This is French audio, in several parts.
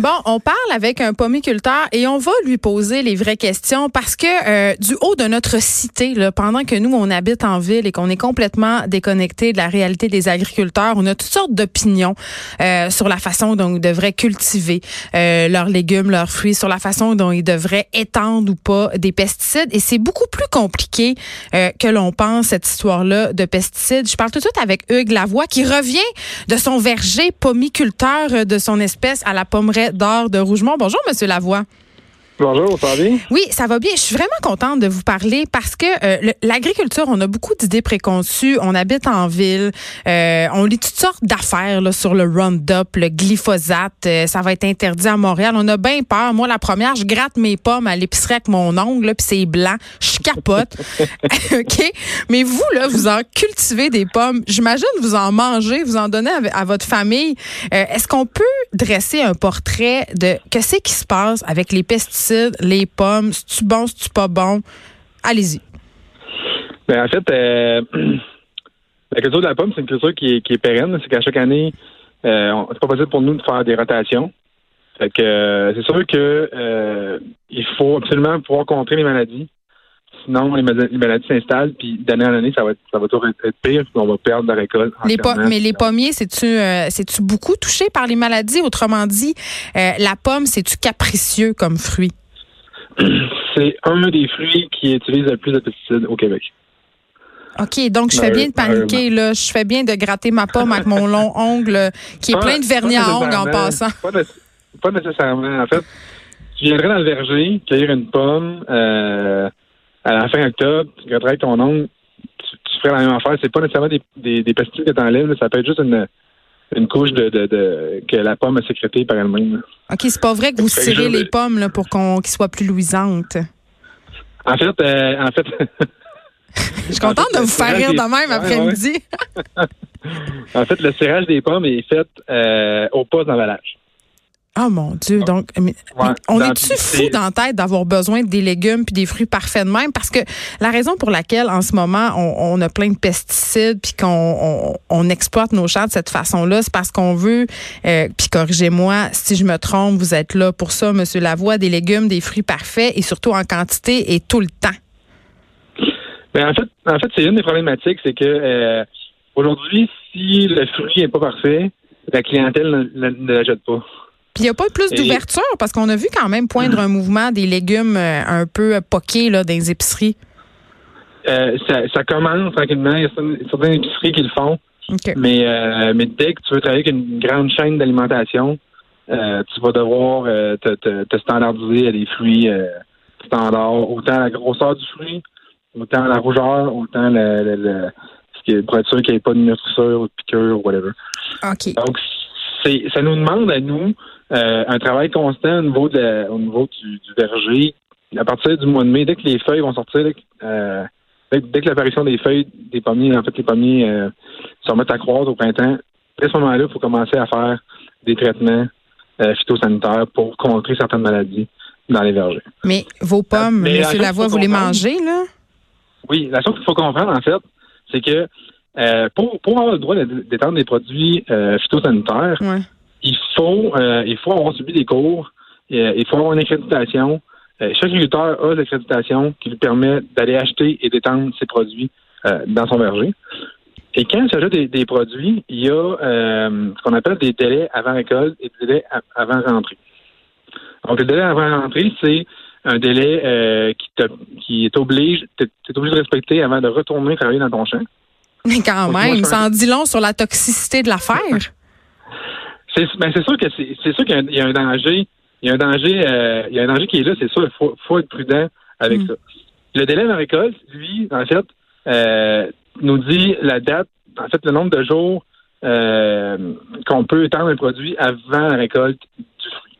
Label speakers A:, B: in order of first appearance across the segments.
A: Bon, on parle avec un pomiculteur et on va lui poser les vraies questions parce que euh, du haut de notre cité, là, pendant que nous, on habite en ville et qu'on est complètement déconnecté de la réalité des agriculteurs, on a toutes sortes d'opinions euh, sur la façon dont ils devraient cultiver euh, leurs légumes, leurs fruits, sur la façon dont ils devraient étendre ou pas des pesticides. Et c'est beaucoup plus compliqué que l'on pense, cette histoire-là de pesticides. Je parle tout de suite avec Hugues Lavoie qui revient de son verger pomiculteur de son espèce à la pommeraie d'or de Rougemont. Bonjour, Monsieur Lavoie.
B: Bonjour, ça va bien?
A: Oui, ça va bien. Je suis vraiment contente de vous parler parce que euh, l'agriculture, on a beaucoup d'idées préconçues. On habite en ville. Euh, on lit toutes sortes d'affaires sur le Roundup, le glyphosate. Euh, ça va être interdit à Montréal. On a bien peur. Moi, la première, je gratte mes pommes à l'épicerie avec mon ongle, puis c'est blanc. Je capote. OK? Mais vous, là, vous en cultivez des pommes. J'imagine vous en mangez, vous en donnez à, votre famille. Est-ce qu'on peut dresser un portrait de qu'est-ce qui se passe avec les pesticides les pommes, c'est-tu bon, c'est-tu pas bon? Allez-y.
B: Ben, en fait, euh, la culture de la pomme, c'est une culture qui est, pérenne. C'est qu'à chaque année, euh, c'est pas possible pour nous de faire des rotations. Fait que euh, c'est sûr que il faut absolument pouvoir contrer les maladies. Sinon, les, maladies s'installent, puis d'année en année, ça va, ça va toujours être, pire, puis on va perdre la récolte.
A: mais les pommiers, c'est-tu c'est-tu beaucoup touché par les maladies? Autrement dit, la pomme, c'est-tu capricieux comme fruit?
B: C'est un des fruits qui utilise le plus de pesticides au Québec.
A: OK, donc je fais bien de paniquer, là. Je fais bien de gratter ma pomme avec mon long ongle qui est plein de vernis à ongles en passant.
B: Pas, nécessairement. En fait, tu viendrais dans le verger, cueillir une pomme euh, à la fin octobre, tu gratterais avec ton ongle, tu, ferais la même affaire. C'est pas nécessairement des, des, pesticides que tu enlèves, ça peut être juste une, une couche de, de, que la pomme a sécrétée par elle-même.
A: OK, c'est pas vrai que vous tirez les pommes là, pour qu'on qu'ils soient plus luisantes.
B: En fait, euh, en fait.
A: Je suis contente de vous faire rire de même après-midi.
B: en fait, le cirage des pommes est fait euh, au pas d'emballage.
A: Oh mon Dieu, donc on est-tu fou dans la tête d'avoir besoin des légumes puis des fruits parfaits de même? Parce que la raison pour laquelle en ce moment on, a plein de pesticides puis qu'on on, exploite nos champs de cette façon-là, c'est parce qu'on veut, euh, puis corrigez-moi si je me trompe, vous êtes là pour ça, Monsieur Lavoie, des légumes, des fruits parfaits et surtout en quantité et tout le temps.
B: Ben en fait, en fait, c'est une des problématiques, c'est que euh, aujourd'hui, si le fruit n'est pas parfait, la clientèle ne l'achète pas.
A: Puis il n'y a pas plus d'ouverture parce qu'on a vu quand même poindre un mouvement des légumes euh, un peu poqués là, dans les épiceries.
B: Euh, ça, commence tranquillement. Il y a certaines épiceries qui le font. Mais, euh, mais dès que tu veux travailler avec une grande chaîne d'alimentation, tu vas devoir te, standardiser à des fruits standards, autant la grosseur du fruit, autant la rougeur, autant le, le, ce qui est pour être sûr qu'il n'y ait pas de nutrisseur ou de piqûre ou whatever. Donc, ça nous demande à nous euh, un travail constant au niveau, de au niveau du, verger. À partir du mois de mai, dès que les feuilles vont sortir, euh, dès, que l'apparition des feuilles des pommiers, en fait, les pommiers euh, se remettent à croître au printemps, à ce moment-là, il faut commencer à faire des traitements phytosanitaires pour contrer certaines maladies dans les vergers.
A: Mais vos pommes, M. Lavoie, vous les mangez, là?
B: Oui, la chose qu'il faut comprendre, en fait, c'est que pour, pour avoir le droit d'étendre des produits phytosanitaires, faut euh, il faut avoir subi des cours, euh, il faut avoir une accréditation. Euh, chaque agriculteur a l'accréditation qui lui permet d'aller acheter et d'étendre ses produits dans son verger. Et quand il s'agit des, produits, il y a ce qu'on appelle des délais avant récolte et des délais avant rentrée. Donc, le délai avant rentrée, c'est un délai qui, te, qui est obligé, tu es obligé de respecter avant de retourner travailler dans ton champ.
A: Mais quand même, ça en dit long sur la toxicité de l'affaire.
B: C'est ben sûr que c'est sûr qu'il y, a un danger. Il y a un danger, euh, il y a un danger qui est là, c'est sûr. Il faut, faut, être prudent avec mm. ça. Le délai de récolte, lui, en fait, euh, nous dit la date, en fait, le nombre de jours euh, qu'on peut étendre un produit avant la récolte du fruit.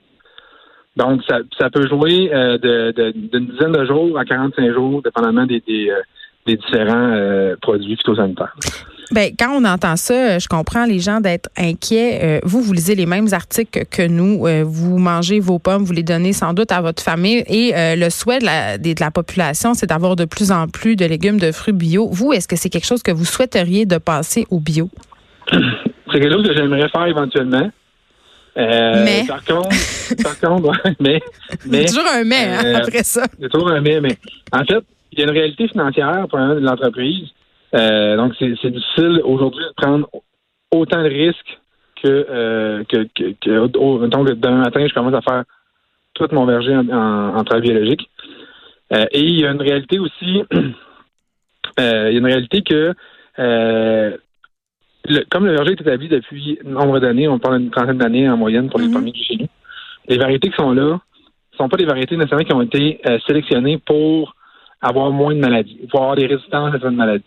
B: Donc, ça, ça peut jouer d'une de, dizaine de jours à 45 jours, dépendamment des, des, des différents produits phytosanitaires.
A: Ben, quand on entend ça, je comprends les gens d'être inquiets. Euh, vous, vous lisez les mêmes articles que nous. Euh, vous mangez vos pommes, vous les donnez sans doute à votre famille. Et euh, le souhait de la, de la population, c'est d'avoir de plus en plus de légumes, de fruits bio. Vous, est-ce que c'est quelque chose que vous souhaiteriez de passer au bio?
B: C'est quelque chose que j'aimerais faire éventuellement. Mais... Par contre, par contre, mais, mais.
A: toujours un mais, hein, euh, après ça.
B: A toujours un mais, mais. En fait, il y a une réalité financière pour l'entreprise. Euh, donc, c'est difficile aujourd'hui de prendre autant de risques que, euh, que, que, que donc, demain matin, je commence à faire tout mon verger en, en, travail biologique. Euh, et il y a une réalité aussi, euh, il y a une réalité que euh, comme le verger est établi depuis nombre d'années, on parle d'une trentaine d'années en moyenne pour les pommiers chez nous, les variétés qui sont là ne sont pas des variétés nécessairement qui ont été sélectionnées pour avoir moins de maladies, pour avoir des résistances à certaines maladies.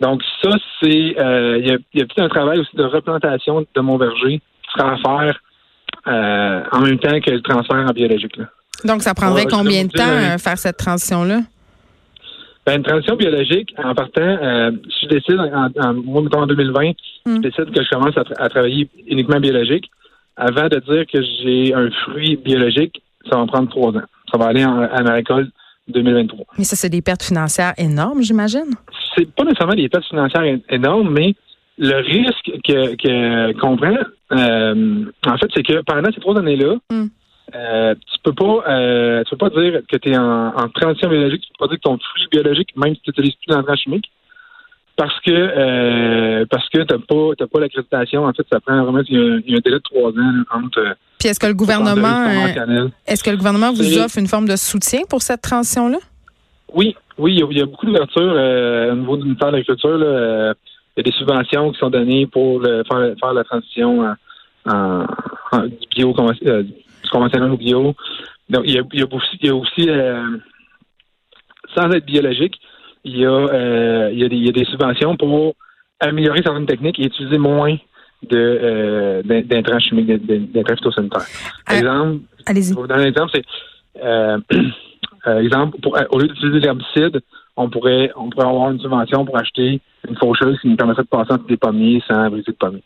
B: Donc ça, c'est euh, il y, a, y, a, tout un travail aussi de replantation de mon verger qui sera à faire euh, en même temps que le transfert en biologique. Là.
A: Donc ça prendrait combien de temps à euh, faire cette transition-là?
B: Ben, une transition biologique, en partant, euh, si je décide, en, en, en 2020, je hmm. décide que je commence à, travailler uniquement biologique, avant de dire que j'ai un fruit biologique, ça va prendre trois ans. Ça va aller en, à ma récolte 2023.
A: Mais ça, c'est des pertes financières énormes, j'imagine?
B: C'est pas nécessairement des pertes financières énormes, mais le risque que qu'on prend, euh, en fait, c'est que pendant ces trois années-là, hmm. euh, tu peux pas euh, tu peux pas dire que tu es en, en, transition biologique, tu peux pas dire que ton fruit biologique, même si tu n'utilises plus d'entrée chimique, parce que parce que t'as pas t'as pas l'accréditation. En fait, ça prend vraiment il y, a, il y a un délai de trois ans entre.
A: Puis est-ce que le gouvernement est-ce que le gouvernement vous offre une forme de soutien pour cette transition-là?
B: Oui, oui, il y a, beaucoup d'ouverture euh, au niveau du ministère de l'Agriculture. Euh, il y a des subventions qui sont données pour le, faire, faire, la transition en, en, du bio euh, du conventionnel au bio. Donc il y a, il y a aussi, il y a aussi sans être biologique, il y a, euh, il, y a des, il y a des subventions pour améliorer certaines techniques et utiliser moins de euh, d'intrants chimiques, d'intrants phytosanitaires.
A: Euh, exemple, allez-y.
B: Pour vous donner un exemple, c'est euh, euh, exemple, pour, au lieu d'utiliser l'herbicide, on pourrait on pourrait avoir une subvention pour acheter une faucheuse qui nous permettrait de passer entre des pommiers sans briser de pommiers.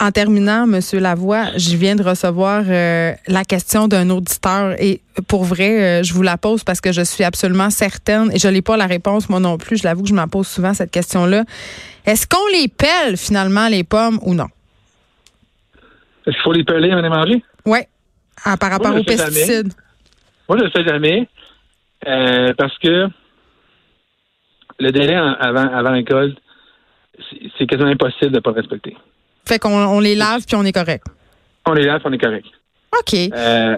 A: En terminant, Monsieur Lavoie, je viens de recevoir euh, la question d'un auditeur et pour vrai, euh, je vous la pose parce que je suis absolument certaine et je n'ai pas la réponse moi non plus. Je l'avoue que je m'en pose souvent cette question-là. Est-ce qu'on les pèle finalement les pommes ou non?
B: Est-ce qu'il faut les peler avant de les manger
A: Oui, par rapport aux pesticides.
B: Moi, je le fais jamais euh, parce que le délai avant avant l'école, c'est quasiment impossible de ne pas respecter.
A: Fait qu'on on les lave puis on est correct.
B: On les lave puis on est correct.
A: OK.
B: Euh,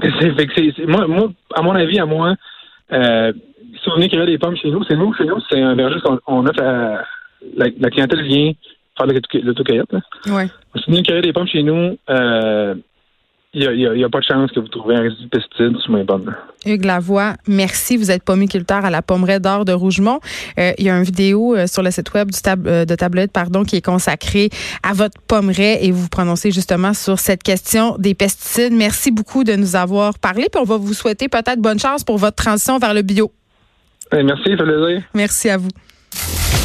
B: fait que c'est, moi, moi, à mon avis, à moi, euh, si on venez cueillir des pommes chez nous, c'est nous, chez nous, c'est un verger qu'on on a la, la, clientèle vient faire l'autocueillette.
A: Ouais.
B: Si vous venez cueillir des pommes chez nous, euh, il n'y a, pas de chance que vous trouviez un résidu de pesticides sur mes pommes.
A: Hugues Lavoie, merci. Vous êtes pommiculteur à la Pommeraie d'Or de Rougemont. Euh, il y a une vidéo euh, sur le site web du euh, de Tablette pardon, qui est consacrée à votre pommeraie et vous vous prononcez justement sur cette question des pesticides. Merci beaucoup de nous avoir parlé. Puis on va vous souhaiter peut-être bonne chance pour votre transition vers le bio.
B: merci, ça plaisir.
A: Merci à vous.